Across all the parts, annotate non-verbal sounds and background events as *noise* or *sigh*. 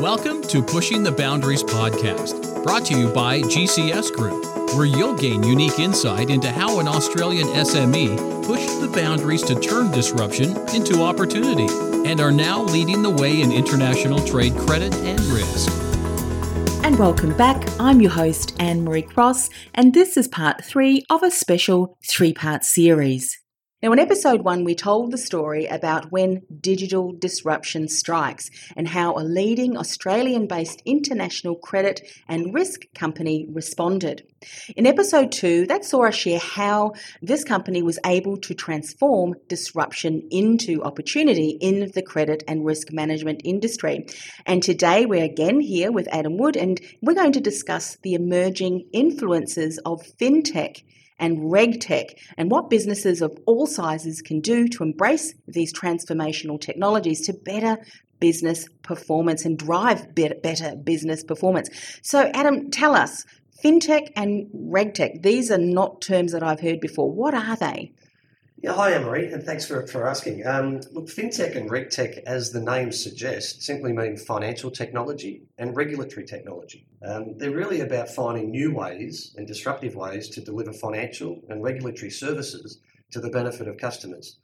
Welcome to Pushing the Boundaries podcast, brought to you by GCS Group, where you'll gain unique insight into how an Australian SME pushed the boundaries to turn disruption into opportunity and are now leading the way in international trade credit and risk. And welcome back. I'm your host, Anne Marie Cross, and this is part three of a special three part series. Now, in episode one, we told the story about when digital disruption strikes and how a leading Australian based international credit and risk company responded. In episode two, that saw us share how this company was able to transform disruption into opportunity in the credit and risk management industry. And today we're again here with Adam Wood, and we're going to discuss the emerging influences of fintech and RegTech, and what businesses of all sizes can do to embrace these transformational technologies to better business performance and drive better business performance. So, Adam, tell us fintech and RegTech, these are not terms that I've heard before. What are they? Yeah, hi, Anne Marie, and thanks for, for asking. Um, look, fintech and regtech, as the name suggests, simply mean financial technology and regulatory technology. Um, they're really about finding new ways and disruptive ways to deliver financial and regulatory services to the benefit of customers.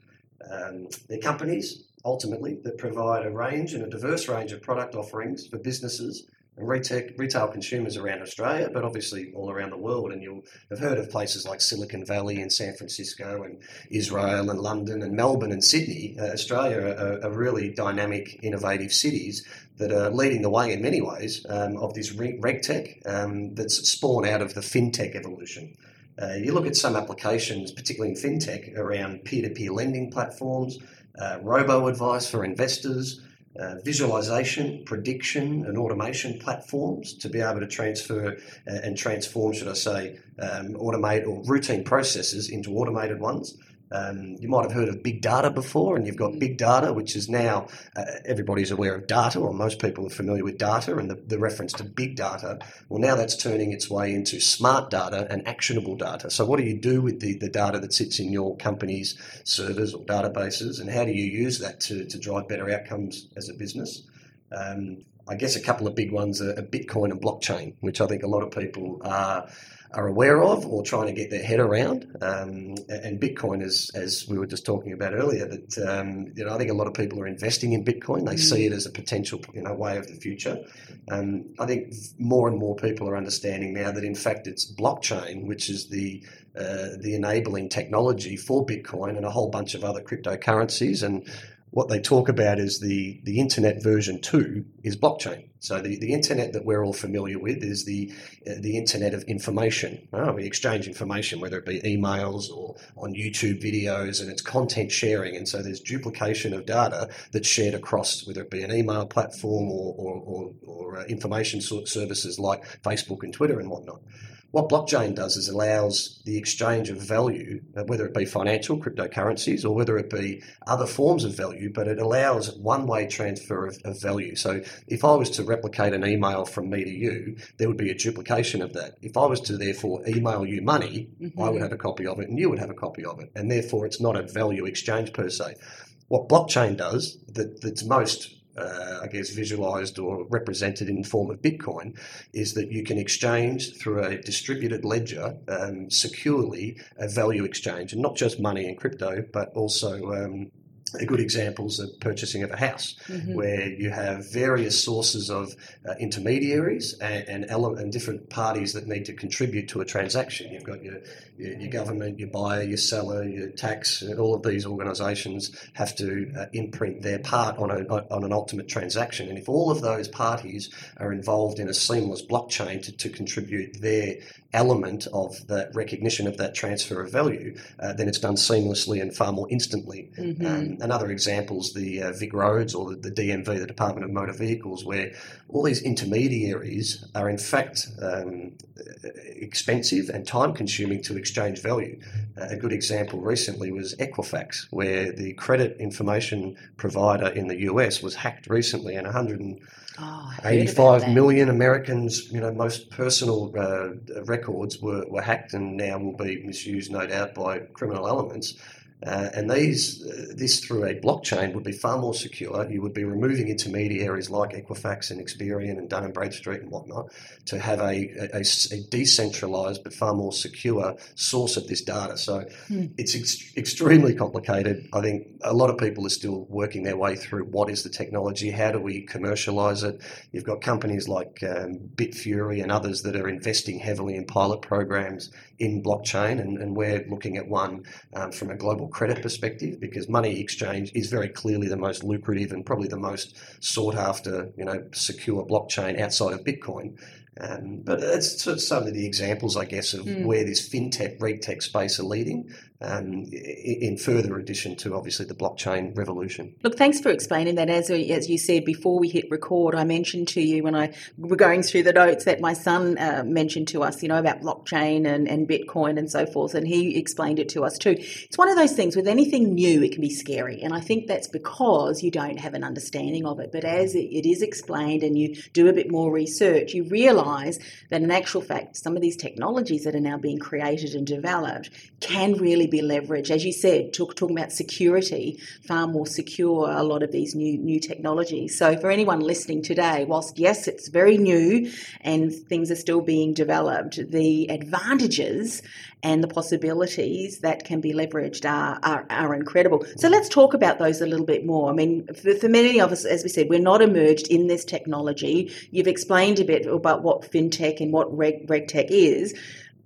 Um, they're companies, ultimately, that provide a range and a diverse range of product offerings for businesses retail, retail consumers around Australia, but obviously all around the world. And you'll have heard of places like Silicon Valley and San Francisco and Israel and London and Melbourne and Sydney. Uh, Australia are, are, really dynamic, innovative cities that are leading the way in many ways um, of this regtech um, that's spawned out of the fintech evolution. Uh, you look at some applications, particularly in fintech, around peer to peer lending platforms, uh, robo advice for investors uh, visualization, prediction, and automation platforms to be able to transfer uh, and transform, should I say, um, automate or routine processes into automated ones. Um, you might have heard of big data before, and you've got big data, which is now uh, everybody's aware of data, or most people are familiar with data and the, the, reference to big data. Well, now that's turning its way into smart data and actionable data. So, what do you do with the, the data that sits in your company's servers or databases, and how do you use that to, to drive better outcomes as a business? Um, I guess a couple of big ones are Bitcoin and blockchain, which I think a lot of people are are aware of or trying to get their head around. Um, and Bitcoin, is, as we were just talking about earlier, that um, you know I think a lot of people are investing in Bitcoin. They mm. see it as a potential you know way of the future. Um, I think more and more people are understanding now that in fact it's blockchain, which is the uh, the enabling technology for Bitcoin and a whole bunch of other cryptocurrencies and what they talk about is the, the internet version 2 is blockchain. So the, the internet that we're all familiar with is the uh, the internet of information. Oh, we exchange information, whether it be emails or on YouTube videos, and it's content sharing. And so there's duplication of data that's shared across, whether it be an email platform or, or, or, or uh, information services like Facebook and Twitter and whatnot. What blockchain does is allows the exchange of value, whether it be financial cryptocurrencies or whether it be other forms of value, but it allows one way transfer of, of, value. So if I was to replicate an email from me to you, there would be a duplication of that. If I was to therefore email you money, mm-hmm. I would have a copy of it and you would have a copy of it. And therefore, it's not a value exchange per se. What blockchain does that, that's most uh, I guess, visualized or represented in the form of Bitcoin is that you can exchange through a distributed ledger um, securely a value exchange, and not just money and crypto, but also um, good examples of purchasing of a house, mm-hmm. where you have various sources of uh, intermediaries and, and, ele- and, different parties that need to contribute to a transaction. You've got your, your, your government, your buyer, your seller, your tax, and all of these organisations have to uh, imprint their part on, a, on an ultimate transaction. And if all of those parties are involved in a seamless blockchain to, to contribute their element of that recognition of that transfer of value, uh, then it's done seamlessly and far more instantly. Mm-hmm. Um, and other examples, the uh, VicRoads or the, the, DMV, the Department of Motor Vehicles, where all these intermediaries are in fact um, expensive and time consuming to exchange value. Uh, a good example recently was Equifax, where the credit information provider in the US was hacked recently and 100 Oh, 85 million Americans, you know, most personal uh, records were, were hacked and now will be misused, no doubt, by criminal elements. Uh, and these, uh, this through a blockchain would be far more secure. You would be removing intermediaries like Equifax and Experian and Dun and Bradstreet and whatnot to have a, a, a decentralized but far more secure source of this data. So mm. it's ex- extremely complicated. I think a lot of people are still working their way through what is the technology, how do we commercialize it. You've got companies like um, Bitfury and others that are investing heavily in pilot programs in blockchain, and, and we're looking at one um, from a global credit perspective because money exchange is very clearly the most lucrative and probably the most sought after, you know, secure blockchain outside of Bitcoin. Um, but it's sort of some of the examples, I guess, of mm. where this fintech, regtech space are leading um, in further addition to obviously the blockchain revolution. Look, thanks for explaining that. As, as you said before we hit record, I mentioned to you when I were going through the notes that my son uh, mentioned to us, you know, about blockchain and, and Bitcoin and so forth, and he explained it to us too. It's one of those things with anything new, it can be scary, and I think that's because you don't have an understanding of it. But as it, it is explained and you do a bit more research, you realise that in actual fact, some of these technologies that are now being created and developed can really be leveraged. As you said, talk, talking about security, far more secure a lot of these new new technologies. So for anyone listening today, whilst yes, it's very new and things are still being developed, the advantages and the possibilities that can be leveraged are, are, are incredible. So let's talk about those a little bit more. I mean, for, for many of us, as we said, we're not emerged in this technology. You've explained a bit about what fintech and what reg, regtech is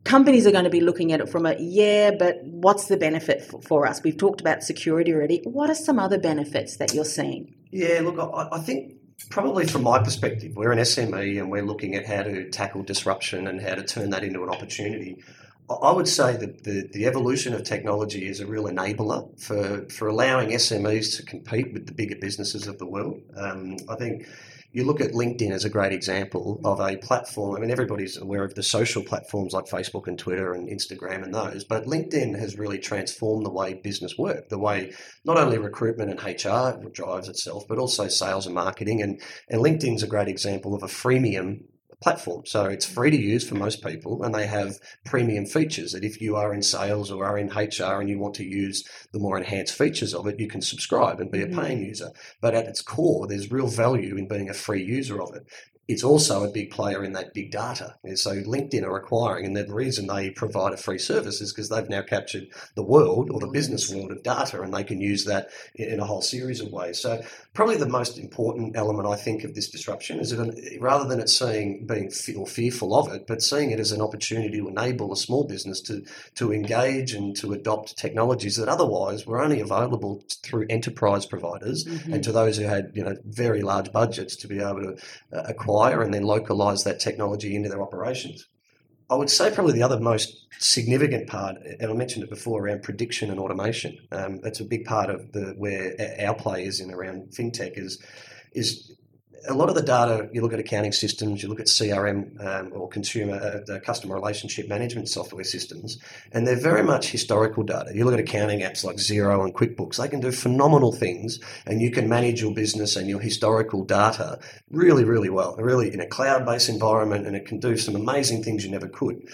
companies are going to be looking at it from a yeah, but what's the benefit for, for, us? We've talked about security already. What are some other benefits that you're seeing? Yeah, look, I, I think probably from my perspective, we're an SME and we're looking at how to tackle disruption and how to turn that into an opportunity. I would say that the, the evolution of technology is a real enabler for, for allowing SMEs to compete with the bigger businesses of the world. Um, I think you look at LinkedIn as a great example of a platform. I mean, everybody's aware of the social platforms like Facebook and Twitter and Instagram and those, but LinkedIn has really transformed the way business work, the way not only recruitment and HR drives itself, but also sales and marketing. And, and LinkedIn's a great example of a freemium platform. So it's free to use for most people, and they have premium features that if you are in sales or are in HR and you want to use the more enhanced features of it, you can subscribe and be a mm-hmm. paying user. But at its core, there's real value in being a free user of it it's also a big player in that big data. So LinkedIn are acquiring, and the reason they provide a free service is because they've now captured the world or the business world of data, and they can use that in a whole series of ways. So probably the most important element I think of this disruption is that rather than it seeing being or fearful of it, but seeing it as an opportunity to enable a small business to to engage and to adopt technologies that otherwise were only available through enterprise providers mm-hmm. and to those who had you know very large budgets to be able to uh, acquire acquire and then localize that technology into their operations. I would say probably the other most significant part, and I mentioned it before around prediction and automation. Um, that's a big part of the where our play is in around fintech is is a lot of the data, you look at accounting systems, you look at CRM um, or consumer uh, customer relationship management software systems, and they're very much historical data. You look at accounting apps like Xero and QuickBooks, they can do phenomenal things, and you can manage your business and your historical data really, really well. Really in a cloud based environment, and it can do some amazing things you never could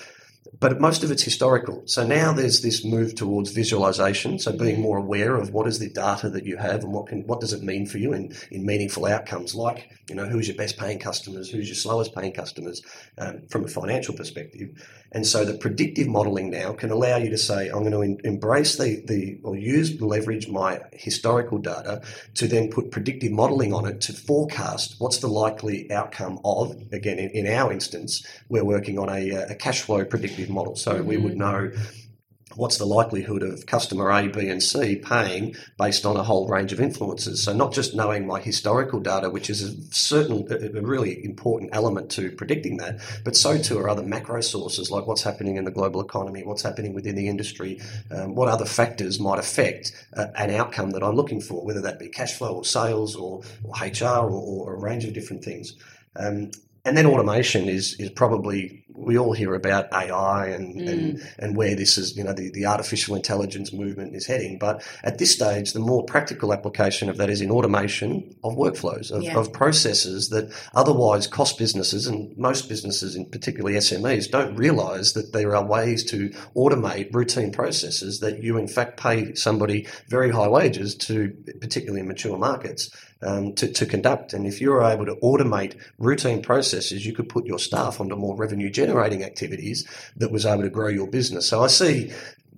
but most of it's historical. So now there's this move towards visualization. So being more aware of what is the data that you have and what can what does it mean for you in, in meaningful outcomes, like you know who's your best paying customers, who's your slowest paying customers, um, from a financial perspective. And so the predictive modeling now can allow you to say, I'm going to in, embrace the the or use leverage my historical data to then put predictive modeling on it to forecast what's the likely outcome of. Again, in, in our instance, we're working on a, a cash flow predictive model. So mm-hmm. we would know what's the likelihood of customer A, B, and C paying based on a whole range of influences. So not just knowing my historical data, which is a certain, a really important element to predicting that, but so too are other macro sources like what's happening in the global economy, what's happening within the industry, um, what other factors might affect uh, an outcome that I'm looking for, whether that be cash flow or sales or, or HR or, or, a range of different things. Um, and then automation is is probably we all hear about AI and, Mm. and and where this is, you know, the, the artificial intelligence movement is heading. But at this stage, the more practical application of that is in automation of workflows, of, Yeah. of processes that otherwise cost businesses and most businesses, and particularly SMEs, don't realise that there are ways to automate routine processes that you in fact pay somebody very high wages to, particularly in mature markets, um, to, to conduct. And if you're able to automate routine processes, you could put your staff onto more revenue generating activities that was able to grow your business. So I see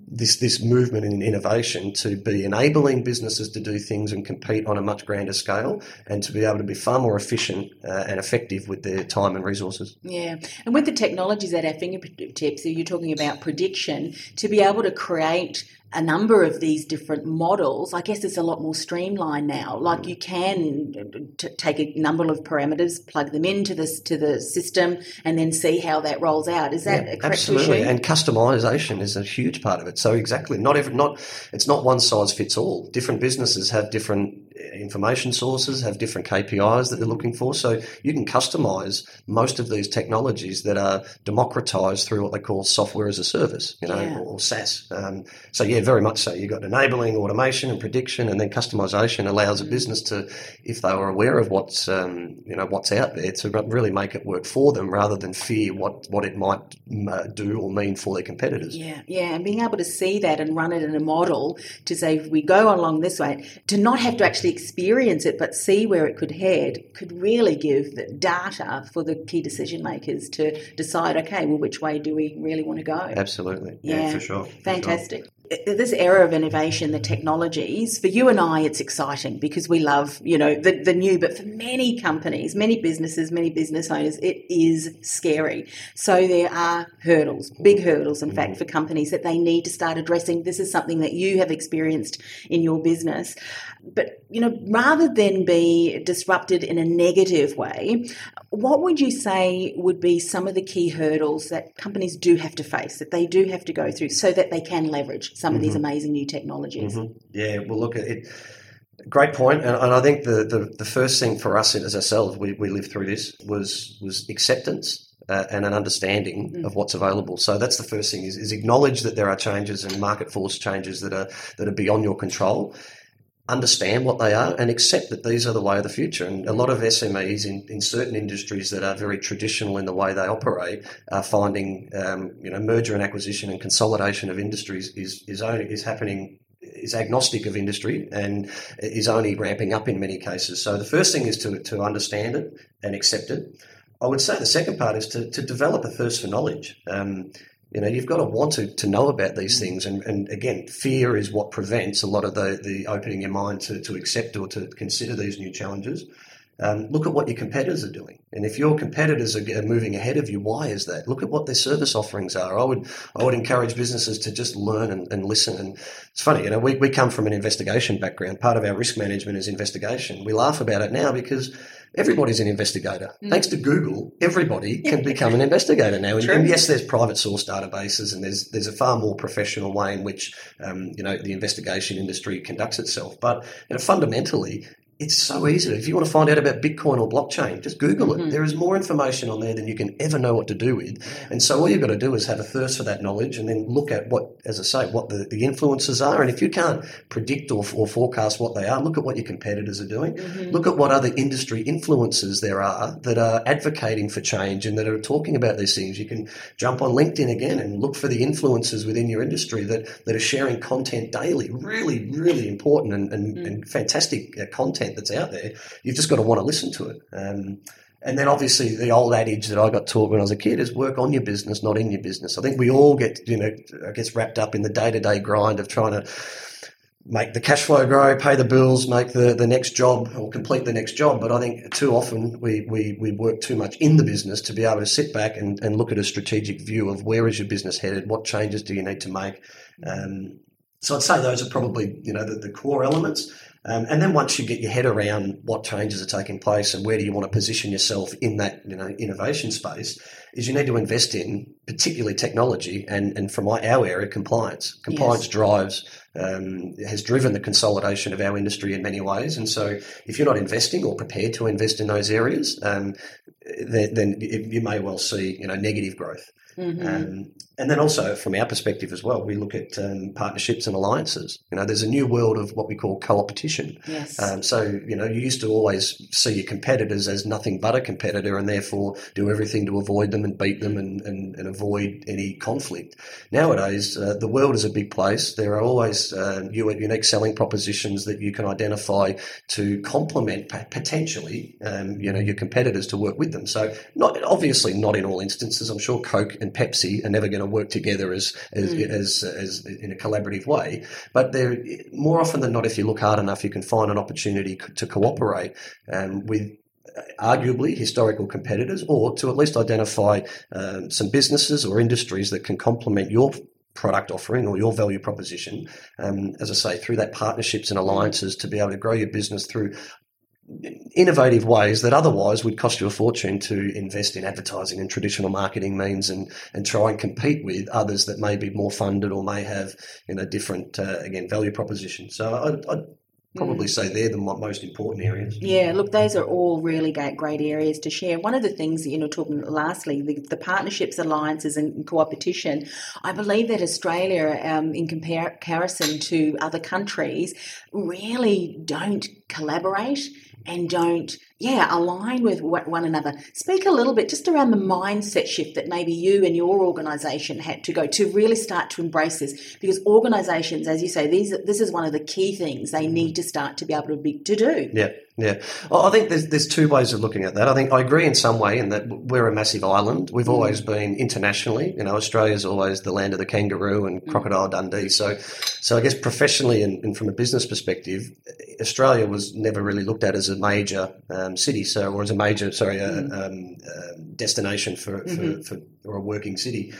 this this movement in innovation to be enabling businesses to do things and compete on a much grander scale, and to be able to be far more efficient uh, and effective with their time and resources. Yeah, and with the technologies at our fingertips, so you're talking about prediction, to be able to create a number of these different models, I guess it's a lot more streamlined now. Like mm. you can t- take a number of parameters, plug them into this to the system, and then see how that rolls out. Is that Yeah, absolutely, issue? and customization is a huge part of it. So exactly, not every not it's not one size fits all. Different businesses have different information sources, have different KPIs that they're looking for. So you can customize most of these technologies that are democratized through what they call software as a service, you know, Yeah. or, or SaaS. Um, so yeah, very much so. You've got enabling automation and prediction, and then customization allows a Mm. business to, if they are aware of what's um, you know what's out there, to really make it work for them rather than fear what what it might uh, do or mean for their competitors. Yeah, yeah, and being able to see that and run it in a model to say if we go along this way, to not have to actually experience it but see where it could head, could really give the data for the key decision makers to decide, okay, well, which way do we really want to go? Absolutely, yeah, Yeah. for sure. for sure. Fantastic. This era of innovation, the technologies, for you and I, it's exciting because we love, you know, the, the new, but for many companies, many businesses, many business owners, it is scary. So there are hurdles, big hurdles, in fact, mm-hmm. for companies that they need to start addressing. This is something that you have experienced in your business. But, you know, rather than be disrupted in a negative way, what would you say would be some of the key hurdles that companies do have to face, that they do have to go through so that they can leverage some of these amazing new technologies? Mhm. Yeah, well, look, it. Great point, and, and I think the, the, the first thing for us as ourselves, we, we lived through this was was acceptance uh, and an understanding Mm. of what's available. So that's the first thing: is, is acknowledge that there are changes and market force changes that are that are beyond your control. Understand what they are and accept that these are the way of the future. And a lot of SMEs in, in certain industries that are very traditional in the way they operate are finding, um, you know, merger and acquisition and consolidation of industries is is only is happening is agnostic of industry and is only ramping up in many cases. So the first thing is to, to understand it and accept it. I would say the second part is to, to develop a thirst for knowledge. Um, you know, you've got to want to, to know about these things. And, and again, fear is what prevents a lot of the, the opening your mind to, to accept or to consider these new challenges. Um, look at what your competitors are doing, and if your competitors are, moving ahead of you, why is that? Look at what their service offerings are. I would I would encourage businesses to just learn and, and listen. And it's funny, you know, we, we come from an investigation background. Part of our risk management is investigation. We laugh about it now because everybody's an investigator. Mm. Thanks to Google, everybody can *laughs* become an investigator now. And, and yes, there's private source databases, and there's there's a far more professional way in which um, you know the investigation industry conducts itself. But you know, fundamentally, it's so easy. If you want to find out about Bitcoin or blockchain, just Google it. There is more information on there than you can ever know what to do with. And so all you've got to do is have a thirst for that knowledge and then look at what, as I say, what the, the influences are. And if you can't predict or, or forecast what they are, look at what your competitors are doing. Mhm. Look at what other industry influences there are that are advocating for change and that are talking about these things. You can jump on LinkedIn again and look for the influencers within your industry that, that are sharing content daily. Really, really important and, and, Mm. and fantastic uh, content that's out there. You've just got to want to listen to it. Um, and then obviously the old adage that I got taught when I was a kid is work on your business, not in your business. I think we all get, you know, I guess wrapped up in the day to day grind of trying to make the cash flow grow, pay the bills, make the, the next job or complete the next job. But I think too often we, we, we work too much in the business to be able to sit back and, and look at a strategic view of where is your business headed, what changes do you need to make. Um, so I'd say those are probably, you know, the, the core elements. Um, and then once you get your head around what changes are taking place and where do you want to position yourself in that you know innovation space, is you need to invest in particularly technology and, and from our area, compliance. Compliance yes. drives, um, has driven the consolidation of our industry in many ways. And so if you're not investing or prepared to invest in those areas, um, then, then, you may well see, you know, negative growth. Mm-hmm. Um, and then also from our perspective as well, we look at um, partnerships and alliances. You know, there's a new world of what we call co-opetition. Yes. Um, so you know, you used to always see your competitors as nothing but a competitor, and therefore do everything to avoid them and beat them and, and, and avoid any conflict. Nowadays, uh, the world is a big place. There are always uh, unique selling propositions that you can identify to complement potentially, um, you know, your competitors to work with them. So, not obviously not in all instances. I'm sure Coke and Pepsi are never going to to work together as as, mm. as, as in a collaborative way. But there, more often than not, if you look hard enough, you can find an opportunity to cooperate um, with uh, arguably historical competitors, or to at least identify um, some businesses or industries that can complement your product offering or your value proposition. Um, as I say, through that partnerships and alliances to be able to grow your business through innovative ways that otherwise would cost you a fortune to invest in advertising and traditional marketing means and, and try and compete with others that may be more funded or may have you know different uh, again value propositions. So I, I'd, probably mm. say they're the most important areas. Yeah, look, those are all really great, great areas to share. One of the things, you know, talking lastly, the, the partnerships, alliances, and co-opetition, I believe that Australia, um, in comparison to other countries, really don't collaborate and don't yeah align with one another speak a little bit just around the mindset shift that maybe you and your organization had to go to really start to embrace this because organizations as you say these this is one of the key things they need to start to be able to be to do yeah yeah, well, I think there's there's two ways of looking at that. I think I agree in some way in that we're a massive island. We've mm. always been internationally. You know, Australia's always the land of the kangaroo and mm. crocodile Dundee. So, so I guess professionally and, and, from a business perspective, Australia was never really looked at as a major um, city, so or as a major sorry mm. um, uh, destination for, mm-hmm. for, for or a working city.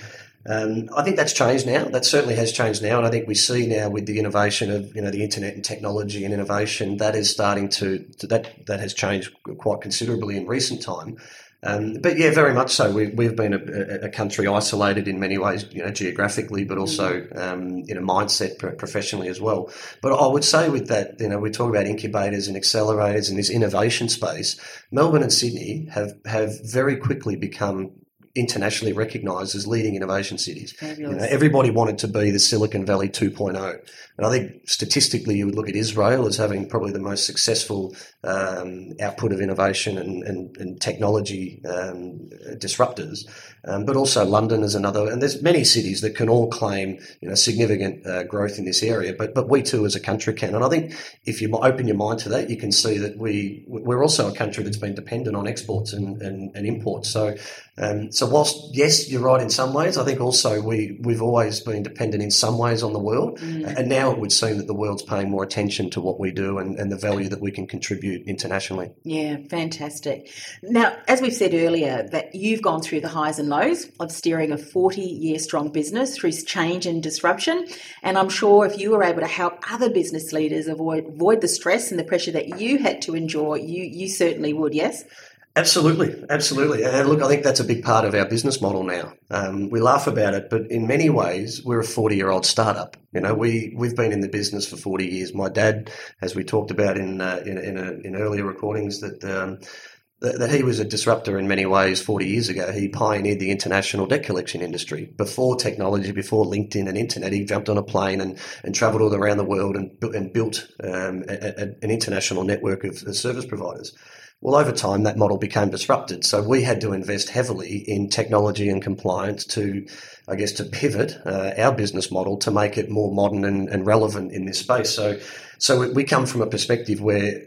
Um, I think that's changed now. That certainly has changed now, and I think we see now with the innovation of you know the internet and technology and innovation that is starting to, to that that has changed quite considerably in recent time. Um, but yeah, very much so. We, we've been a, a, country isolated in many ways, you know, geographically, but also mm-hmm. um, in a mindset professionally as well. But I would say with that, you know, we talk about incubators and accelerators and this innovation space. Melbourne and Sydney have have very quickly become internationally recognised as leading innovation cities. You know, everybody wanted to be the Silicon Valley 2.0. And I think statistically, you would look at Israel as having probably the most successful um, output of innovation and, and, and technology um, disruptors. Um, but also London is another, and there's many cities that can all claim you know significant uh, growth in this area. But but we too as a country can, and I think if you open your mind to that, you can see that we we're also a country that's been dependent on exports and, and, and imports. So um, so whilst yes, you're right in some ways, I think also we we've always been dependent in some ways on the world, mm. and now it would seem that the world's paying more attention to what we do and, and the value that we can contribute internationally. Yeah, fantastic. Now, as we've said earlier, that you've gone through the highs and lows of steering a 40 year strong business through change and disruption, and I'm sure if you were able to help other business leaders avoid avoid the stress and the pressure that you had to endure, you you certainly would. Yes. Absolutely, absolutely. And look, I think that's a big part of our business model now. Um, we laugh about it, but in many ways, we're a 40 year old startup. You know, we, we've been in the business for 40 years. My dad, as we talked about in, uh, in, in, a, in, earlier recordings, that, um, that he was a disruptor in many ways 40 years ago. He pioneered the international debt collection industry. Before technology, before LinkedIn and internet, he jumped on a plane and, and traveled all around the world and, and built um, a, a, an international network of service providers. Well, over time, that model became disrupted. So we had to invest heavily in technology and compliance to, I guess, to pivot uh, our business model to make it more modern and, and relevant in this space. So, so we come from a perspective where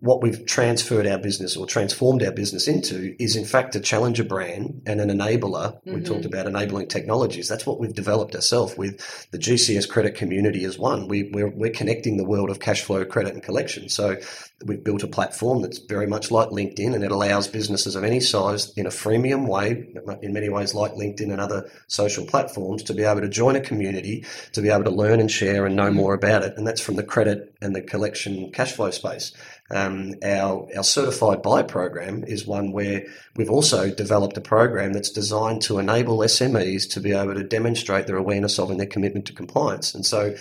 what we've transferred our business or transformed our business into is in fact a challenger brand and an enabler. Mm-hmm. We talked about enabling technologies. That's what we've developed ourselves with the GCS credit community as one. We, we're, we're connecting the world of cash flow, credit and collection. So We've built a platform that's very much like LinkedIn and it allows businesses of any size in a freemium way, in many ways like LinkedIn and other social platforms, to be able to join a community, to be able to learn and share and know more about it. And that's from the credit and the collection cash flow space. Um, our, our certified by program is one where we've also developed a program that's designed to enable SMEs to be able to demonstrate their awareness of and their commitment to compliance. And so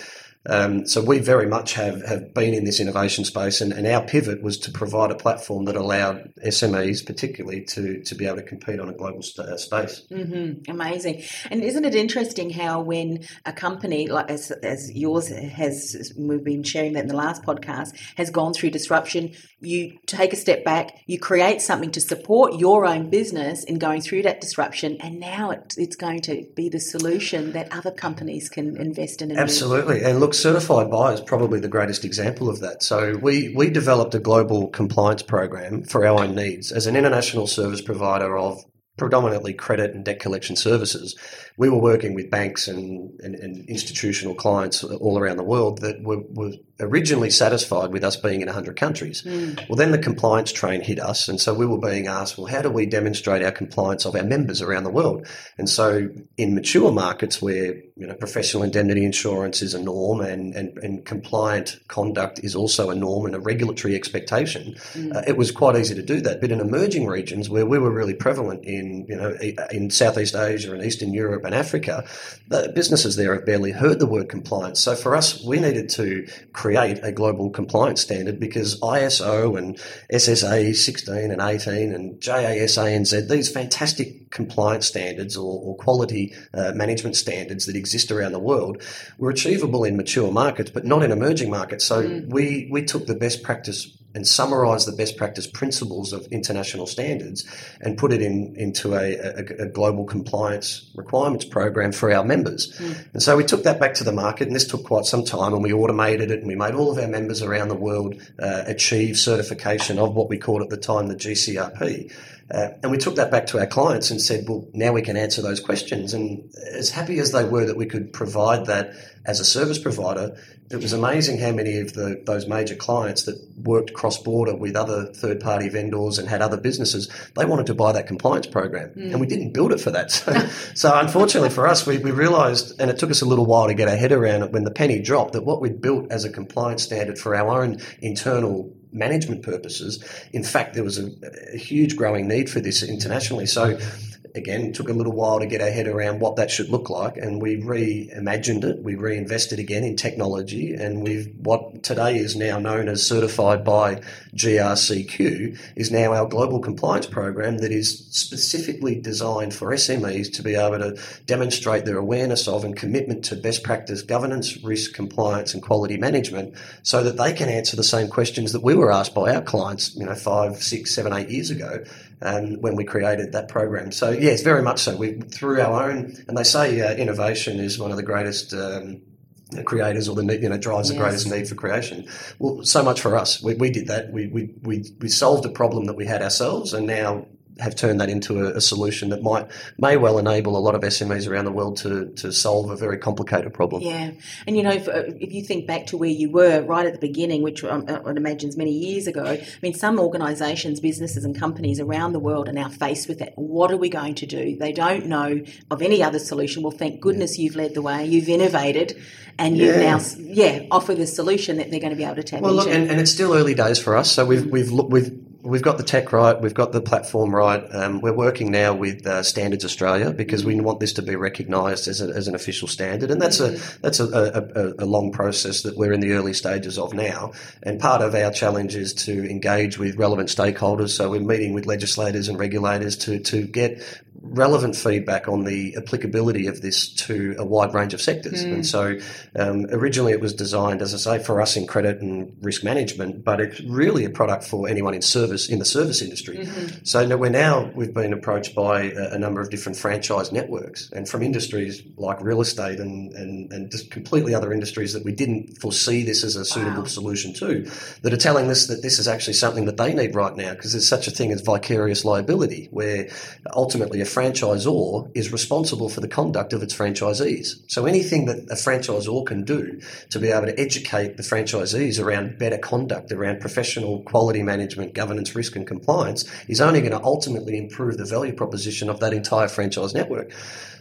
um, so we very much have, have been in this innovation space, and, and, our pivot was to provide a platform that allowed SMEs, particularly, to to be able to compete on a global st- uh, space. Mm-hmm. Amazing, and isn't it interesting how when a company like as, as yours has, we've been sharing that in the last podcast, has gone through disruption, you take a step back, you create something to support your own business in going through that disruption, and now it, it's going to be the solution that other companies can invest in. Absolutely, and look certified by is probably the greatest example of that. So we we developed a global compliance program for our own needs as an international service provider of predominantly credit and debt collection services. We were working with banks and, and, and institutional clients all around the world that were, were originally satisfied with us being in 100 countries. Mm. Well, then the compliance train hit us, and so we were being asked, well, how do we demonstrate our compliance of our members around the world? And so, in mature markets where you know professional indemnity insurance is a norm and, and, and compliant conduct is also a norm and a regulatory expectation, mm. uh, it was quite easy to do that. But in emerging regions where we were really prevalent in you know in Southeast Asia and Eastern Europe and Africa, the businesses there have barely heard the word compliance. So for us, we needed to create a global compliance standard because ISO and SSA 16 and 18 and JASANZ these fantastic compliance standards or, or quality uh, management standards that exist around the world were achievable in mature markets, but not in emerging markets. So mm. we, we took the best practice and summarize the best practice principles of international standards and put it in, into a, a, a global compliance requirements program for our members. Mm. And so we took that back to the market, and this took quite some time, and we automated it, and we made all of our members around the world uh, achieve certification of what we called at the time the GCRP. Uh, and we took that back to our clients and said, well, now we can answer those questions. And as happy as they were that we could provide that as a service provider, it was amazing how many of the, those major clients that worked cross border with other third party vendors and had other businesses, they wanted to buy that compliance program. Mm. And we didn't build it for that. *laughs* So, so unfortunately for us, we, we realized, and it took us a little while to get our head around it when the penny dropped, that what we'd built as a compliance standard for our own internal management purposes, in fact, there was a, a huge growing need for this internationally. So again, took a little while to get our head around what that should look like, and we reimagined it. We reinvested again in technology, and we've what today is now known as certified by GRCQ is now our global compliance program that is specifically designed for SMEs to be able to demonstrate their awareness of and commitment to best practice governance, risk, compliance, and quality management, so that they can answer the same questions that we were asked by our clients, you know, five, six, seven, eight years ago um, when we created that program. So yes, very much so. We through our own, and they say uh, innovation is one of the greatest. Um, creators or the you know drives yes. the greatest need for creation. Well, so much for us. We, we did that. We, we we we solved a problem that we had ourselves, and now have turned that into a, a, solution that might may well enable a lot of SMEs around the world to to solve a very complicated problem. Yeah, and you know, if, uh, if you think back to where you were right at the beginning, which um, uh, I would imagine is many years ago. I mean, some organisations, businesses, and companies around the world are now faced with that. What are we going to do? They don't know of any other solution. Well, thank goodness yeah. you've led the way. You've innovated, and you've now yeah offer the solution that they're going to be able to tap well, into. Look, and, and it's still early days for us. So we've mm. we've we've We've got the tech right. We've got the platform right. Um, we're working now with uh, Standards Australia because we want this to be recognised as, as, an official standard, and that's a that's a, a, a, long process that we're in the early stages of now. And part of our challenge is to engage with relevant stakeholders. So we're meeting with legislators and regulators to to get relevant feedback on the applicability of this to a wide range of sectors. Mm. And so um, originally it was designed, as I say, for us in credit and risk management, but it's really a product for anyone in service in the service industry. Mm-hmm. So we're now we've been approached by a, a, number of different franchise networks, and from industries like real estate and, and and just completely other industries that we didn't foresee this as a suitable wow. solution to, that are telling us that this is actually something that they need right now because there's such a thing as vicarious liability, where ultimately a franchisor is responsible for the conduct of its franchisees. So anything that a franchisor can do to be able to educate the franchisees around better conduct, around professional quality management, governance, risk, and compliance is only going to ultimately improve the value proposition of that entire franchise network.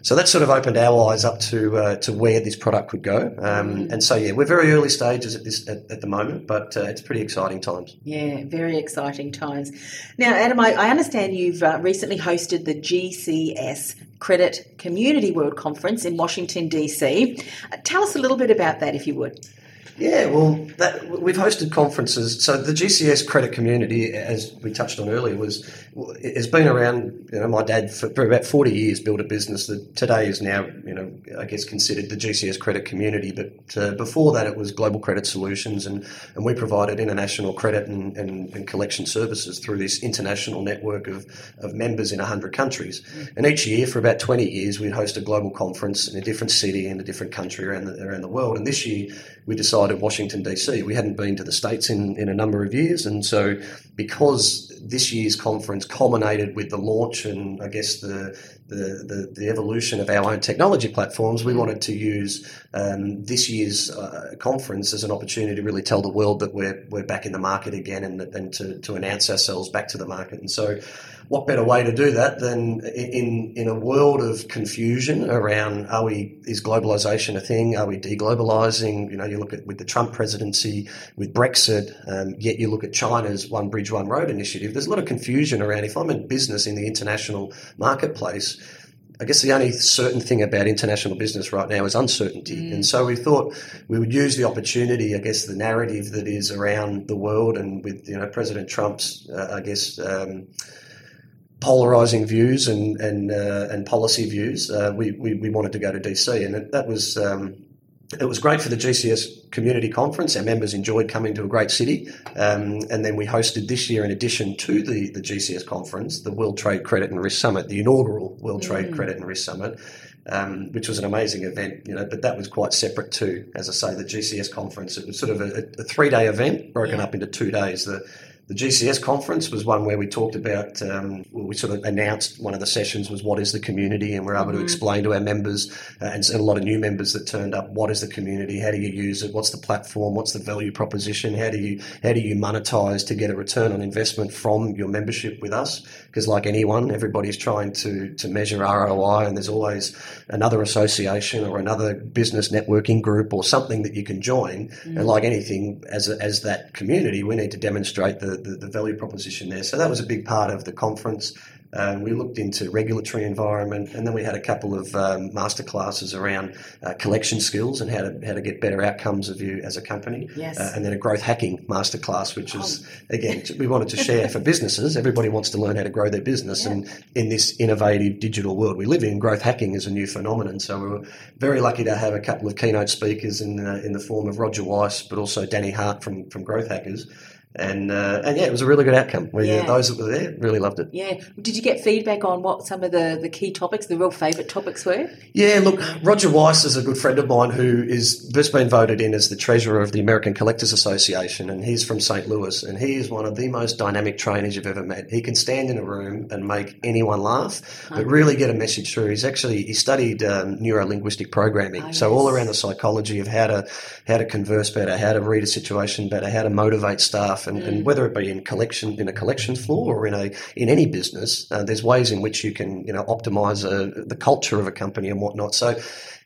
So that sort of opened our eyes up to uh, to where this product could go. Um. And so yeah, we're very early stages at this at, at the moment, but uh, it's pretty exciting times. Yeah, very exciting times. Now, Adam, I, I understand you've uh, recently hosted the GCS Credit Community World Conference in Washington DC. Uh, tell us a little bit about that, if you would. Yeah, well, that, we've hosted conferences. So the GCS credit community, as we touched on earlier, was has been around. You know, my dad for, for, about forty years built a business that today is now, you know, I guess considered the GCS credit community. But uh, before that, it was Global Credit Solutions, and, and we provided international credit and, and, and collection services through this international network of, of members in hundred countries. And each year, for about twenty years, we'd host a global conference in a different city in a different country around the, around the world. And this year, we decided Washington DC. We hadn't been to the states in in a number of years, and so because this year's conference culminated with the launch and I guess the the, the, the evolution of our own technology platforms, we wanted to use um, this year's uh, conference as an opportunity to really tell the world that we're, we're back in the market again and, and to, to announce ourselves back to the market. And so, what better way to do that than in, in a world of confusion around are we, is globalization a thing? Are we deglobalizing? You know, you look at with the Trump presidency, with Brexit, um, yet you look at China's One Bridge, One Road initiative. There's a lot of confusion around if I'm in business in the international marketplace I guess the only certain thing about international business right now is uncertainty. Mm. And so we thought we would use the opportunity, I guess, the narrative that is around the world and with, you know, President Trump's, uh, I guess, um, polarizing views and, and, uh, and policy views. Uh, we, we, we, wanted to go to DC. And it, that was, um, it was great for the GCS community conference. Our members enjoyed coming to a great city. Um, and then we hosted this year, in addition to the, the GCS conference, the World Trade Credit and Risk Summit, the inaugural World mm. Trade Credit and Risk Summit, um, which was an amazing event, you know, but that was quite separate too. As I say, the GCS conference, it was sort of a, a three day event broken yeah. up into two days. The the GCS conference was one where we talked about, um, we sort of announced one of the sessions was what is the community, and we're able mm-hmm. to explain to our members uh, and, and, a lot of new members that turned up what is the community, how do you use it, what's the platform, what's the value proposition, how do you how do you monetize to get a return on investment from your membership with us? Because like anyone, everybody's trying to to measure ROI, and there's always another association or another business networking group or something that you can join. Mm-hmm. And like anything, as a, as that community, we need to demonstrate the the, the, value proposition there. So that was a big part of the conference. Um, we looked into regulatory environment, and then we had a couple of um, master classes around uh, collection skills and how to how to get better outcomes of you as a company. Yes. Uh, and then a growth hacking master class, which is oh. again we wanted to share for businesses. Everybody wants to learn how to grow their business, yeah. and in this innovative digital world we live in, growth hacking is a new phenomenon. So we were very lucky to have a couple of keynote speakers in in the form of Roger Weiss, but also Danny Hart from from Growth Hackers and uh, and yeah, it was a really good outcome. We, yeah. those that were there really loved it. Yeah. Did you get feedback on what some of the, the key topics, the real favourite topics were? Yeah. Look, Roger Weiss is a good friend of mine who is just been voted in as the treasurer of the American Collectors Association, and he's from St. Louis, and he is one of the most dynamic trainers you've ever met. He can stand in a room and make anyone laugh, but really get a message through. He's actually he studied um, neuro linguistic programming, oh, so all around the psychology of how to how to converse better, how to read a situation better, how to motivate staff and, mm. and, whether it be in collection in a collection floor or in a in any business, uh, there's ways in which you can you know optimize a, uh, the culture of a company and whatnot. So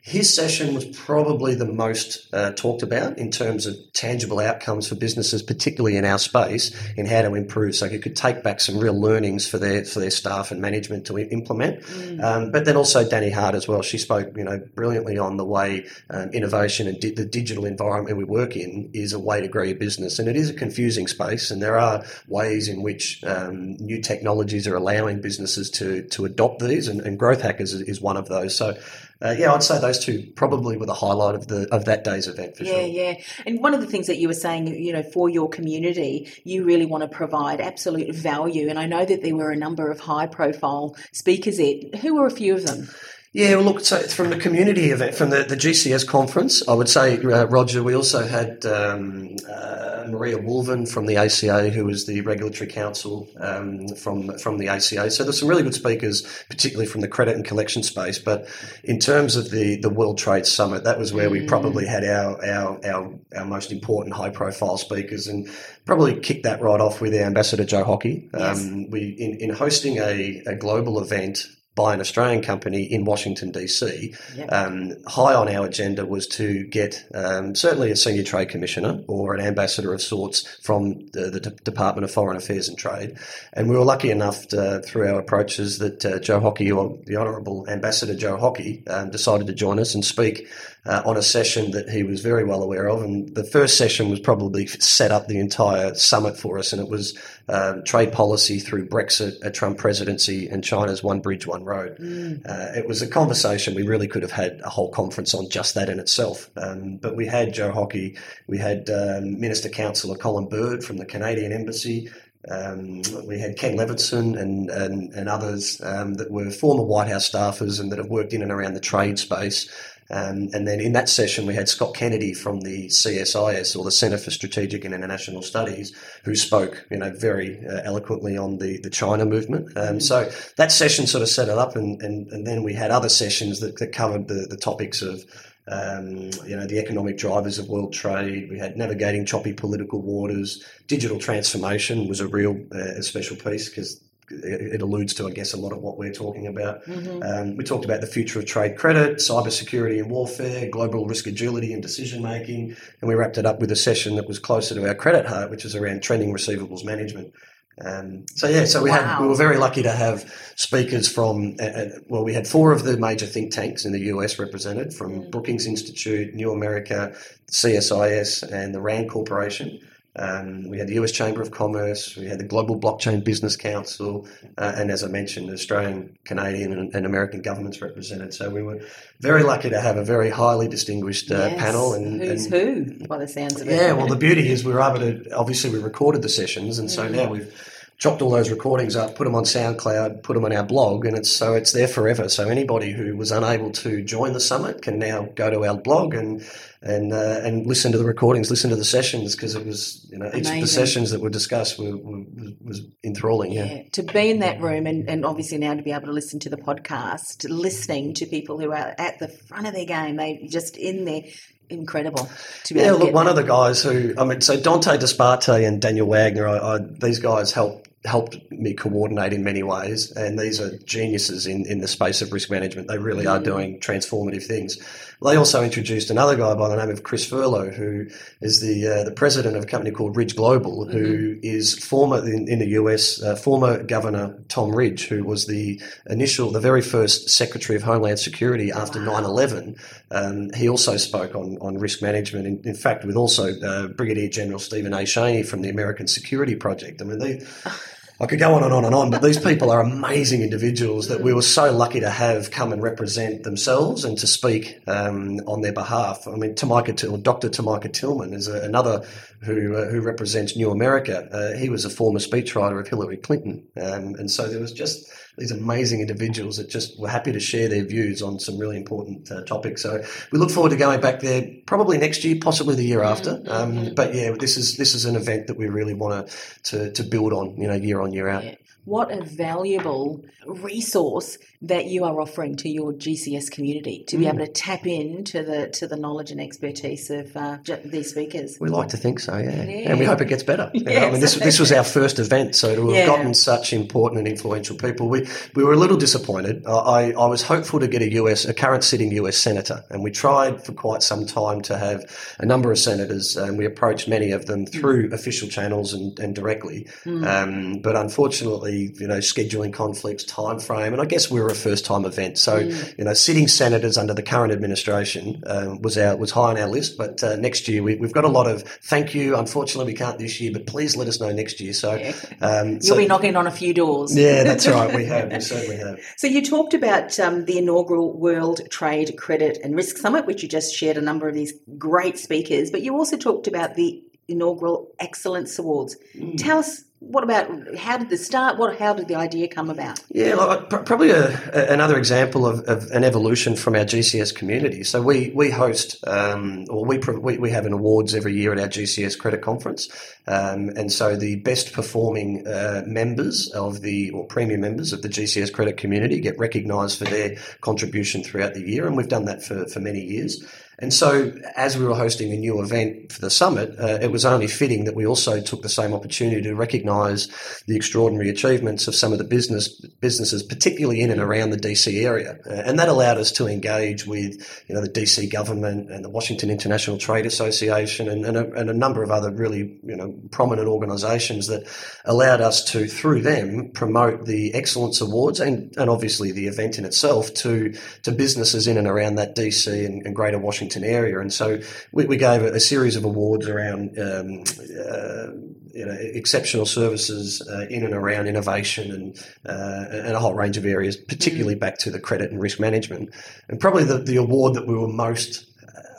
his session was probably the most uh, talked about in terms of tangible outcomes for businesses, particularly in our space, in how to improve. So he could take back some real learnings for their for their staff and management to implement. Mm. Um, but then also Danny Hart as well. She spoke, you know, brilliantly on the way um, innovation and di- the digital environment we work in is a way to grow your business, and it is a confusing space. And there are ways in which um, new technologies are allowing businesses to to adopt these, and, and Growth Hackers is, is one of those. So uh, yeah, I'd say those two probably were the highlight of the of that day's event for yeah, sure. Yeah, yeah. And one of the things that you were saying, you know, for your community, you really want to provide absolute value. And I know that there were a number of high profile speakers there. Who were a few of them? Yeah, well, look, so from the community event, from the, the GCS conference, I would say, uh, Roger, we also had um, uh, Maria Woolven from the ACA, who was the regulatory counsel um, from from the ACA. So there's some really good speakers, particularly from the credit and collection space. But in terms of the, the World Trade Summit, that was where we Mm. probably had our, our, our, our most important high profile speakers and probably kicked that right off with our Ambassador Joe Hockey. Yes. Um, we in, in hosting a, a global event by an Australian company in Washington DC. Yep. Um, high on our agenda was to get um, certainly a senior trade commissioner or an ambassador of sorts from the, the D- Department of Foreign Affairs and Trade, and we were lucky enough to, through our approaches that uh, Joe Hockey, or the Honourable Ambassador Joe Hockey, um, decided to join us and speak uh, on a session that he was very well aware of. And the first session was probably set up the entire summit for us, and it was um, trade policy through Brexit, a Trump presidency, and China's One Bridge, One Road. Mm. Uh, it was a conversation we really could have had a whole conference on just that in itself. Um, but we had Joe Hockey, we had um, Minister Counsellor Colin Bird from the Canadian Embassy. Um, we had Ken Levinson and, and, and others um, that were former White House staffers and that have worked in and around the trade space. Um, and then in that session, we had Scott Kennedy from the CSIS or the Centre for Strategic and International Studies, who spoke, you know, very uh, eloquently on the, the China movement. Um, So that session sort of set it up, and, and, and then we had other sessions that, that covered the, the topics of. Um, you know the economic drivers of world trade. We had navigating choppy political waters. Digital transformation was a real uh, special piece because it, alludes to, I guess, a lot of what we're talking about. Mhm. Um, we talked about the future of trade credit, cybersecurity and warfare, global risk agility and decision making, and we wrapped it up with a session that was closer to our credit heart, which is around trending receivables management. Um, so yeah, so we had we were very lucky to have speakers from uh, uh, well, we had four of the major think tanks in the US represented from Mm. Brookings Institute, New America, CSIS, and the Rand Corporation. Um, we had the US Chamber of Commerce, we had the Global Blockchain Business Council, uh, and as I mentioned, the Australian, Canadian, and, and American governments represented. So we were very lucky to have a very highly distinguished uh, Yes. panel. And, who's and who by the sounds of it. yeah, well, the beauty is we were able to obviously we recorded the sessions, and so Mhm. now we've chopped all those recordings up, put them on SoundCloud, put them on our blog, and it's so it's there forever. So anybody who was unable to join the summit can now go to our blog and and uh, and listen to the recordings, listen to the sessions because it was you know each of the sessions that were discussed were, were, was, was enthralling. Yeah. Yeah, to be in that room and, and obviously now to be able to listen to the podcast, listening to people who are at the front of their game, they just in there, incredible to be Yeah, able to look, one that. of the guys who I mean, so Dante Disparte and Daniel Wagner, I, I, these guys helped helped me coordinate in many ways, and these are geniuses in, in the space of risk management. They really are Mm. doing transformative things. They also introduced another guy by the name of Chris Furlow, who is the uh, the president of a company called Ridge Global, who is former in, in the US, uh, former Governor Tom Ridge, who was the initial, the very first Secretary of Homeland Security after Wow. 9 11. Um, he also spoke on, on risk management, in, in fact, with also uh, Brigadier General Stephen A. Cheney from the American Security Project. I mean, they, *laughs* I could go on and on and on, but these people are amazing individuals that we were so lucky to have come and represent themselves and to speak um, on their behalf. I mean, Tamika Till, Dr. Tamika Tillman is a, another who uh, who represents New America. Uh, he was a former speechwriter of Hillary Clinton, um, and so there was just these amazing individuals that just were happy to share their views on some really important uh, topics. So we look forward to going back there probably next year, possibly the year after. Mhm. Um, but yeah, this is this is an event that we really want to to build on, you know, year on year out. Yeah. What a valuable resource that you are offering to your GCS community to be Mm. able to tap into the to the knowledge and expertise of uh, these speakers. We like to think so, yeah. Yeah. And we hope it gets better. *laughs* You know, I mean, this, this was our first event, so to have Yeah. gotten such important and influential people, we, we were a little disappointed. I, I was hopeful to get a US, a current sitting US senator, and we tried for quite some time to have a number of senators, and we approached many of them through official channels and, and directly. Mm. Um, but unfortunately, you know, scheduling conflicts, time frame, and I guess we were a first time event. So, Mm. you know, sitting senators under the current administration um, was our was high on our list. But uh, next year we, we've got a lot of thank you. Unfortunately, we can't this year, but please let us know next year. So, Yeah. um, You'll so- be knocking on a few doors. yeah, that's *laughs* right. We have. We certainly have. So you talked about um, the inaugural World Trade Credit and Risk Summit, which you just shared a number of these great speakers, but you also talked about the inaugural Excellence Awards. Mm. Tell us what about how did this start? What how did the idea come about? Yeah, probably a, another example of, of, an evolution from our GCS community. So we we host um, or we, we we have an awards every year at our GCS Credit Conference, um, and so the best performing uh, members of the or premium members of the GCS Credit community get recognised for their contribution throughout the year, and we've done that for for many years. And so, as we were hosting a new event for the summit, uh, it was only fitting that we also took the same opportunity to recognise the extraordinary achievements of some of the business businesses, particularly in and around the DC area, uh, and that allowed us to engage with you know the DC government and the Washington International Trade Association and, and, a, and a number of other really you know prominent organisations that allowed us to through them promote the excellence awards and, and obviously the event in itself to to businesses in and around that DC and, and Greater Washington Washington area. And so we, we gave a, a, series of awards around um, uh, you know, exceptional services uh, in and around innovation and, uh, and a whole range of areas, particularly mm. back to the credit and risk management. And probably the, the award that we were most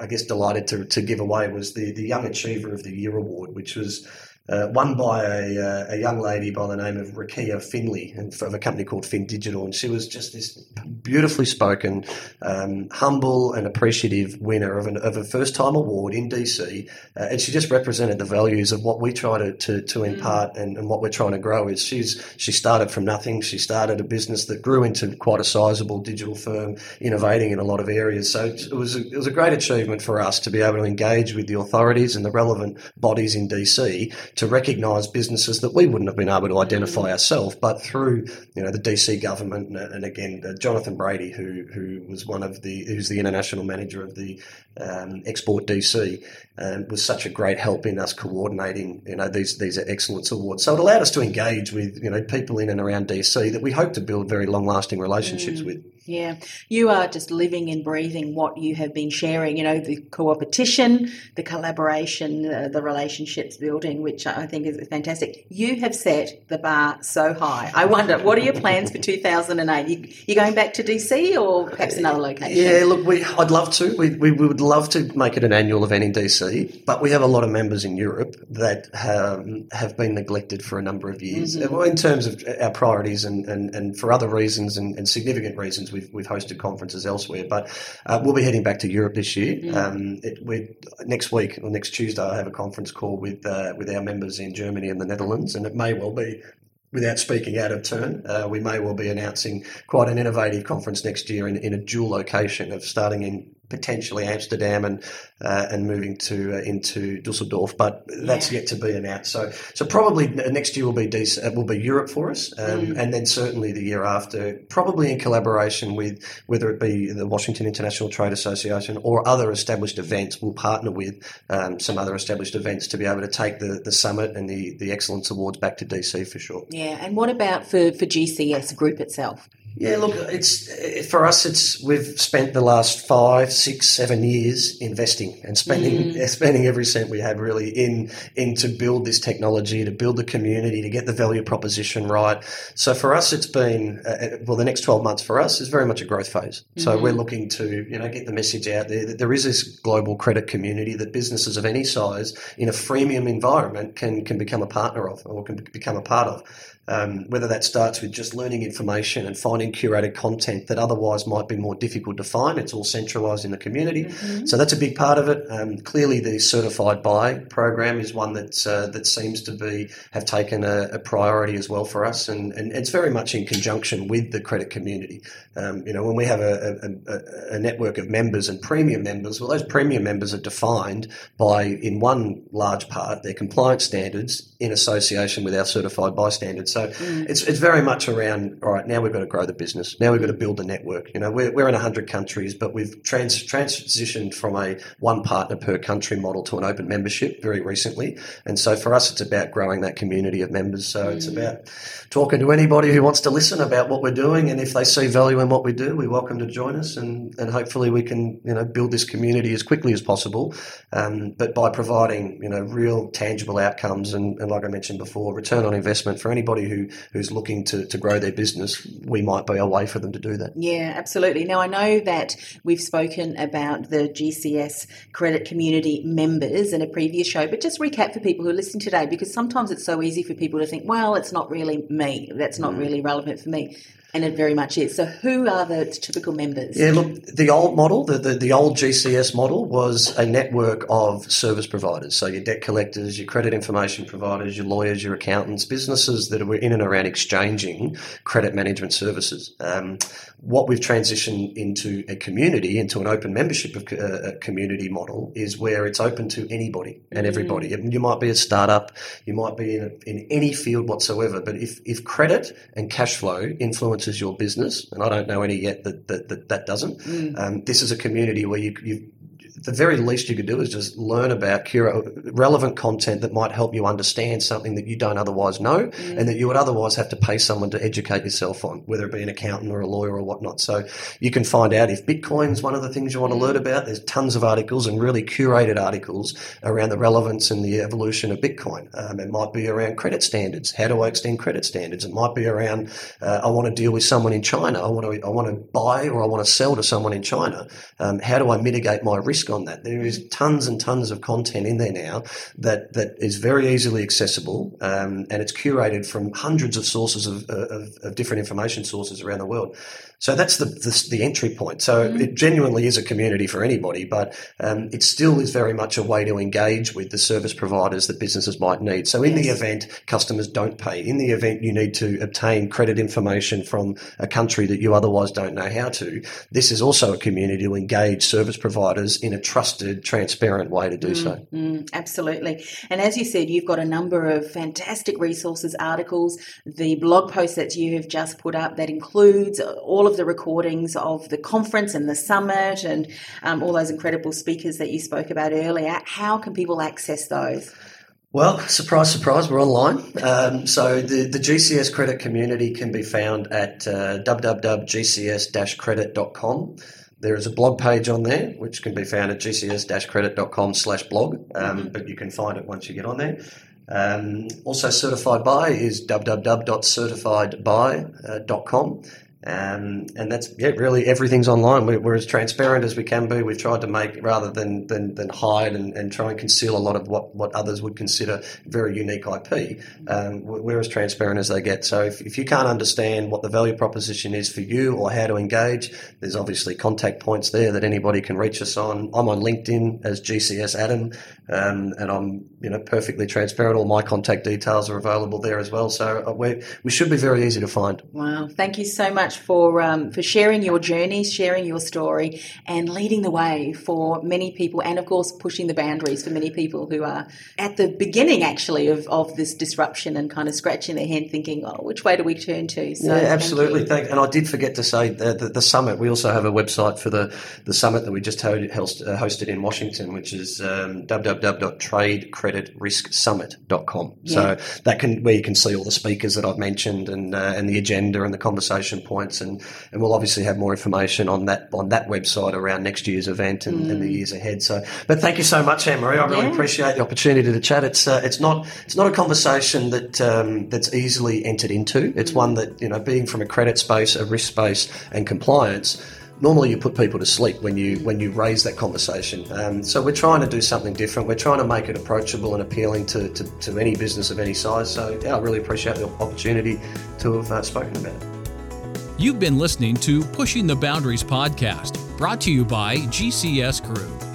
I guess delighted to, to give away was the, the Young Achiever of the Year award, which was uh, won by a, uh, a, young lady by the name of Rakia Finley of a company called Fin Digital. And she was just this beautifully spoken, um, humble, and appreciative winner of, an, of a first time award in DC. Uh, and she just represented the values of what we try to, to, to mm. impart and, and, what we're trying to grow. Is she's She started from nothing. She started a business that grew into quite a sizable digital firm, innovating in a lot of areas. So it was a, it was a great achievement for us to be able to engage with the authorities and the relevant bodies in DC to recognise businesses that we wouldn't have been able to identify mm. ourselves, but through you know the DC government and, again uh, Jonathan Brady, who who was one of the who's the international manager of the um, Export DC, um, was such a great help in us coordinating you know these these excellence awards. So it allowed us to engage with you know people in and around DC that we hope to build very long lasting relationships mm. with. Yeah, you are just living and breathing what you have been sharing. You know, the competition, the collaboration, uh, the relationships building, which I think is fantastic. You have set the bar so high. I wonder, what are your plans for 2008? You, you going back to DC or perhaps another location? Yeah, look, we, I'd love to. We, we, we, would love to make it an annual event in DC, but we have a lot of members in Europe that have, have been neglected for a number of years. Mm-hmm. In terms of our priorities and, and, and for other reasons and, and significant reasons, we've, we've hosted conferences elsewhere. But uh, we'll be heading back to Europe this year. Mm-hmm. Um, it, next week or next Tuesday, I have a conference call with uh, with our members in Germany and the Netherlands, and it may well be without speaking out of turn, uh, we may well be announcing quite an innovative conference next year in, in a dual location of starting in potentially Amsterdam and uh, and moving to uh, into Dusseldorf, but that's yeah. yet to be announced. So so probably next year will be DC, uh, will be Europe for us, um, mm. and then certainly the year after, probably in collaboration with whether it be the Washington International Trade Association or other established events. We'll partner with um, some other established events to be able to take the, the summit and the the excellence awards back to DC for sure. Yeah, and what about for for GCS Group itself? Yeah, look, it's for us. It's we've spent the last five, six, seven years investing and spending mm. *laughs* spending every cent we had really in in to build this technology, to build the community, to get the value proposition right. So for us, it's been uh, uh well, the next twelve months for us is very much a growth phase. So mm-hmm. we're looking to you know get the message out there that there is this global credit community that businesses of any size in a freemium environment can can become a partner of or can become a part of. Um, whether that starts with just learning information and finding curated content that otherwise might be more difficult to find. It's all centralised in the community, mm-hmm. so that's a big part of it. Um, clearly, the certified by program is one that uh, that seems to be have taken a, a, priority as well for us, and, and it's very much in conjunction with the credit community. Um, you know, when we have a, a, a, network of members and premium members, well, those premium members are defined by, in one large part, their compliance standards in association with our certified by standards. So mm. it's it's very much around all right. Now we've got to grow the business. Now we've got to build the network. You know, we're we're in hundred countries, but we've trans, transitioned from a one partner per country model to an open membership very recently. And so for us, it's about growing that community of members. So mm. it's about talking to anybody who wants to listen about what we're doing, and if they see value in what we do, we welcome to join us, and and hopefully we can you know build this community as quickly as possible. Um, but by providing you know real tangible outcomes and, and like I mentioned before, return on investment for anybody anybody who who's looking to, to grow their business, we might be a way for them to do that. Yeah, absolutely. Now I know that we've spoken about the GCS credit community members in a previous show, but just recap for people who are listening today because sometimes it's so easy for people to think, well, it's not really me. That's not mm. really relevant for me. And it very much is. So, who are the typical members? Yeah, look, the old model, the, the, the, old GCS model, was a network of service providers. So, your debt collectors, your credit information providers, your lawyers, your accountants, businesses that were in and around exchanging credit management services. Um, what we've transitioned into a community, into an open membership of uh, a community model, is where it's open to anybody and everybody. Mm. You might be a startup, you might be in, a, in any field whatsoever, but if, if credit and cash flow influences your business, and I don't know any yet that that, that, that doesn't, mm. um, this is a community where you, you the very least you could do is just learn about cura- relevant content that might help you understand something that you don't otherwise know mm. and that you would otherwise have to pay someone to educate yourself on, whether it be an accountant or a lawyer or whatnot. So you can find out if Bitcoin is one of the things you want to learn about. There's tons of articles and really curated articles around the relevance and the evolution of Bitcoin. Um, it might be around credit standards. How do I extend credit standards? It might be around uh, I want to deal with someone in China. I want to I want to buy or I want to sell to someone in China. Um, how do I mitigate my risk on that. There is tons and tons of content in there now that, that is very easily accessible um, and it's curated from hundreds of sources of, of, of different information sources around the world. So that's the, the, the entry point. So mm-hmm. it genuinely is a community for anybody, but um, it still is very much a way to engage with the service providers that businesses might need. So in yes. the event customers don't pay, in the event you need to obtain credit information from a country that you otherwise don't know how to, this is also a community to engage service providers in a trusted, transparent way to do mm, so. Mm, absolutely. And as you said, you've got a number of fantastic resources, articles, the blog post that you have just put up that includes all of the recordings of the conference and the summit and um, all those incredible speakers that you spoke about earlier. How can people access those? Well, surprise, surprise, we're online. Um, so the, the GCS credit community can be found at uh, www.gcs-credit.com. There is a blog page on there, which can be found at gcs-credit.com slash blog, um, mm-hmm. but you can find it once you get on there. Um, also certified by is www.certifiedby.com. Um, and that's yeah, really everything's online. We're, we're, as transparent as we can be. We've tried to make rather than than, than hide and, and try and conceal a lot of what, what others would consider very unique IP. Um, we're as transparent as they get. So if, if you can't understand what the value proposition is for you or how to engage, there's obviously contact points there that anybody can reach us on. I'm on LinkedIn as GCS Adam, um, and I'm you know perfectly transparent. All my contact details are available there as well. So uh, we we should be very easy to find. Wow, thank you so much for um, for sharing your journey, sharing your story, and leading the way for many people, and of course pushing the boundaries for many people who are at the beginning actually of, of this disruption and kind of scratching their head, thinking, "Oh, which way do we turn to?" So, yeah, absolutely. Thank thank, and I did forget to say the, the, the, summit. We also have a website for the the summit that we just hosted, uh, hosted in Washington, which is um, www.tradecreditrisksummit.com. Yeah. So that can where you can see all the speakers that I've mentioned and uh, and the agenda and the conversation points, and and we'll obviously have more information on that on that website around next year's event and, mm. and the mm. years ahead. So, but thank you so much, Anne Marie. I really yeah. appreciate the opportunity to chat. It's uh, it's not it's not a conversation that um, that's easily entered into. It's mm. one that you know, being from a credit space, a risk space, and compliance normally you put people to sleep when you when you raise that conversation. Um, so we're trying to do something different. We're trying to make it approachable and appealing to, to, to any business of any size. So yeah, I really appreciate the opportunity to have uh, spoken about it. You've been listening to Pushing the Boundaries podcast, brought to you by GCS Group.